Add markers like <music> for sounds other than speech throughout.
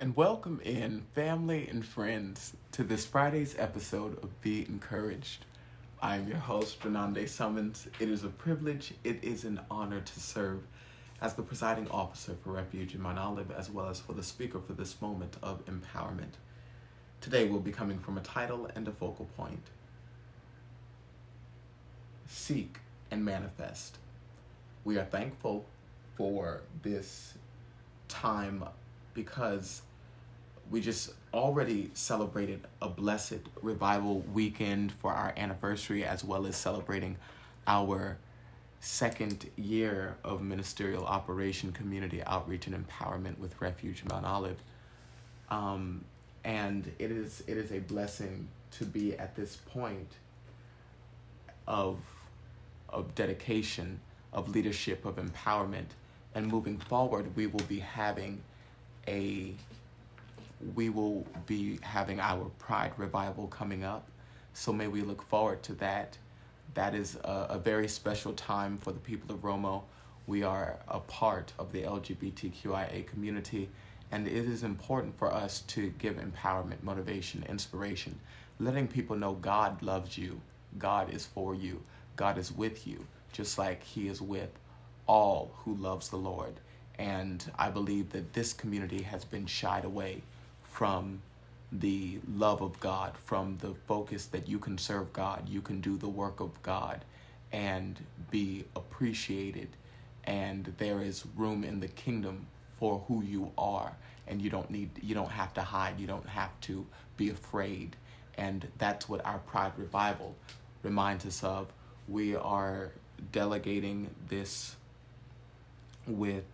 And welcome in, family and friends, to this Friday's episode of Be Encouraged. I am your host, Renande Summons. It is a privilege, it is an honor to serve as the presiding officer for Refuge in Mount Olive, as well as for the speaker for this moment of empowerment. Today we'll be coming from a title and a focal point Seek and Manifest. We are thankful for this time because we just already celebrated a blessed revival weekend for our anniversary, as well as celebrating our second year of ministerial operation, community outreach, and empowerment with Refuge Mount Olive. Um, and it is it is a blessing to be at this point of of dedication, of leadership, of empowerment, and moving forward, we will be having a we will be having our Pride revival coming up. So may we look forward to that. That is a, a, very special time for the people of Romo. We are a part of the LGBTQIA community, and it is important for us to give empowerment, motivation, inspiration, letting people know God loves you, God is for you, God is with you, just like He is with all who loves the Lord. And I believe that this community has been shied away from the love of God, from the focus that you can serve God, you can do the work of God and be appreciated. And there is room in the kingdom for who you are. And you don't need, you don't have to hide, you don't have to be afraid. And that's what our Pride Revival reminds us of. We are delegating this with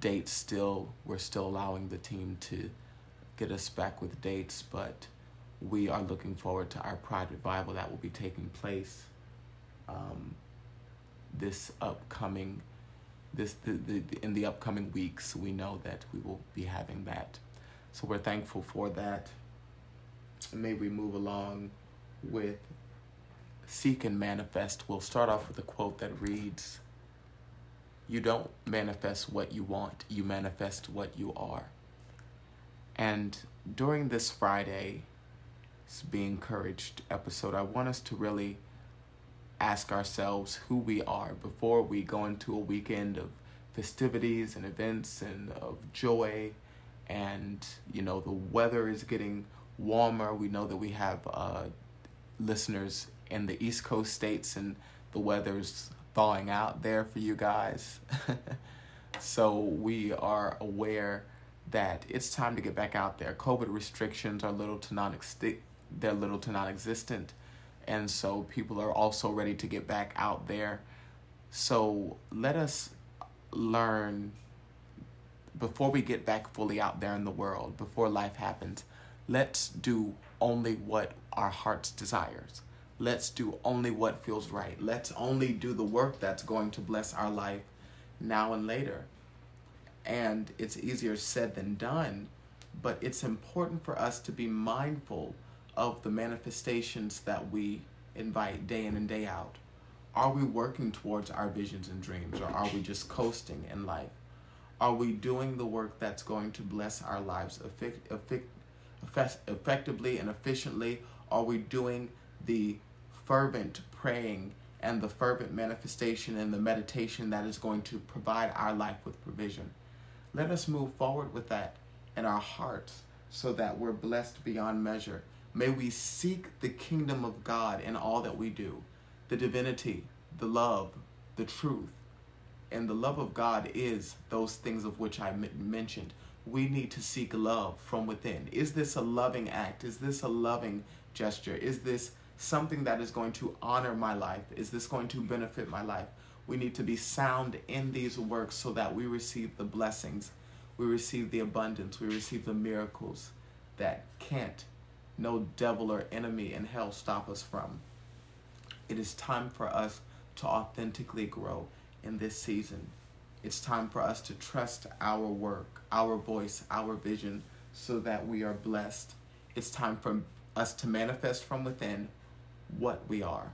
dates still, we're still allowing the team to get us back with dates, but we are looking forward to our Pride Revival that will be taking place um, this upcoming this the, the, in the upcoming weeks. We know that we will be having that, so we're thankful for that. May we move along with seek and manifest. We'll start off with a quote that reads. You don't manifest what you want, you manifest what you are. And during this Friday, Be Encouraged episode, I want us to really ask ourselves who we are before we go into a weekend of festivities and events and of joy. And, you know, the weather is getting warmer. We know that we have uh, listeners in the East Coast states, and the weather's thawing out there for you guys. <laughs> so we are aware that it's time to get back out there. COVID restrictions are little to non they're little to non-existent, and so people are also ready to get back out there. So let us learn before we get back fully out there in the world, before life happens. Let's do only what our hearts desires. Let's do only what feels right. Let's only do the work that's going to bless our life now and later and it's easier said than done, but it's important for us to be mindful of the manifestations that we invite day in and day out. Are we working towards our visions and dreams, or are we just coasting in life? Are we doing the work that's going to bless our lives effect, effect, effectively and efficiently? Are we doing the fervent praying and the fervent manifestation and the meditation that is going to provide our life with provision? let us move forward with that in our hearts so that we're blessed beyond measure. May we seek the kingdom of God in all that we do the divinity, the love, the truth. And the love of God is those things of which I mentioned. We need to seek love from within. Is this a loving act? Is this a loving gesture? Is this something that is going to honor my life? Is this going to benefit my life? We need to be sound in these works so that we receive the blessings, we receive the abundance, we receive the miracles that can't no devil or enemy in hell stop us from. It is time for us to authentically grow in this season. It's time for us to trust our work, our voice, our vision, so that we are blessed. It's time for us to manifest from within what we are,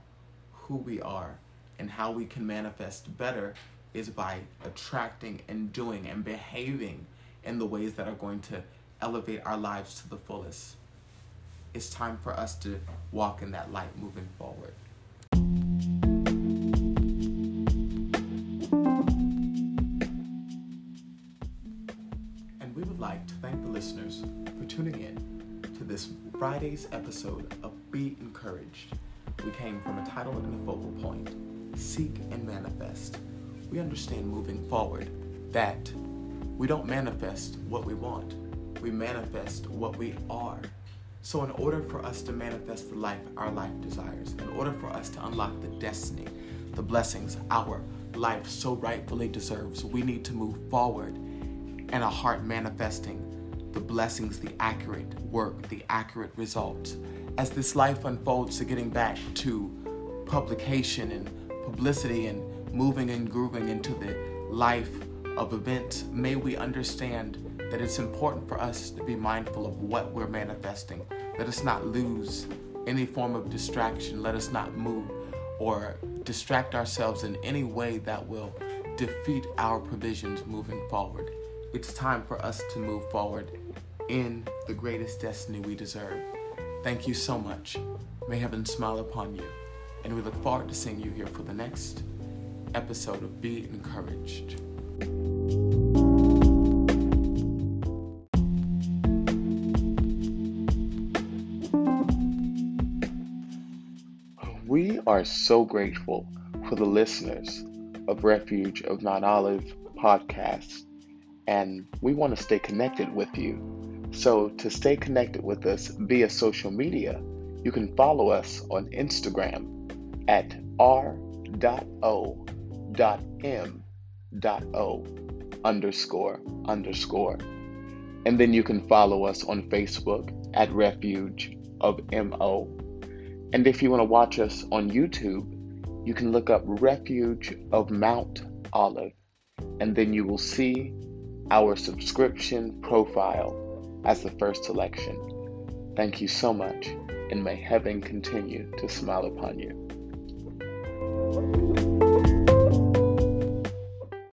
who we are, and how we can manifest better is by attracting and doing and behaving in the ways that are going to elevate our lives to the fullest. It's time for us to walk in that light moving forward. And we would like to thank the listeners for tuning in to this Friday's episode of Be Encouraged. We came from a title and a focal point Seek and Manifest. We understand moving forward that we don't manifest what we want, we manifest what we are. So, in order for us to manifest the life our life desires, in order for us to unlock the destiny, the blessings our life so rightfully deserves, we need to move forward and a heart manifesting the blessings, the accurate work, the accurate results. As this life unfolds to getting back to publication and publicity and moving and grooving into the life of events, may we understand that it's important for us to be mindful of what we're manifesting. Let us not lose any form of distraction. Let us not move or distract ourselves in any way that will defeat our provisions moving forward. It's time for us to move forward in the greatest destiny we deserve. Thank you so much. May heaven smile upon you. And we look forward to seeing you here for the next episode of Be Encouraged. We are so grateful for the listeners of Refuge of Mount Olive podcast, and we want to stay connected with you. So, to stay connected with us via social media, you can follow us on Instagram at r.o.m.o underscore underscore. And then you can follow us on Facebook at Refuge of MO. And if you want to watch us on YouTube, you can look up Refuge of Mount Olive, and then you will see our subscription profile as the first selection. Thank you so much, and may heaven continue to smile upon you.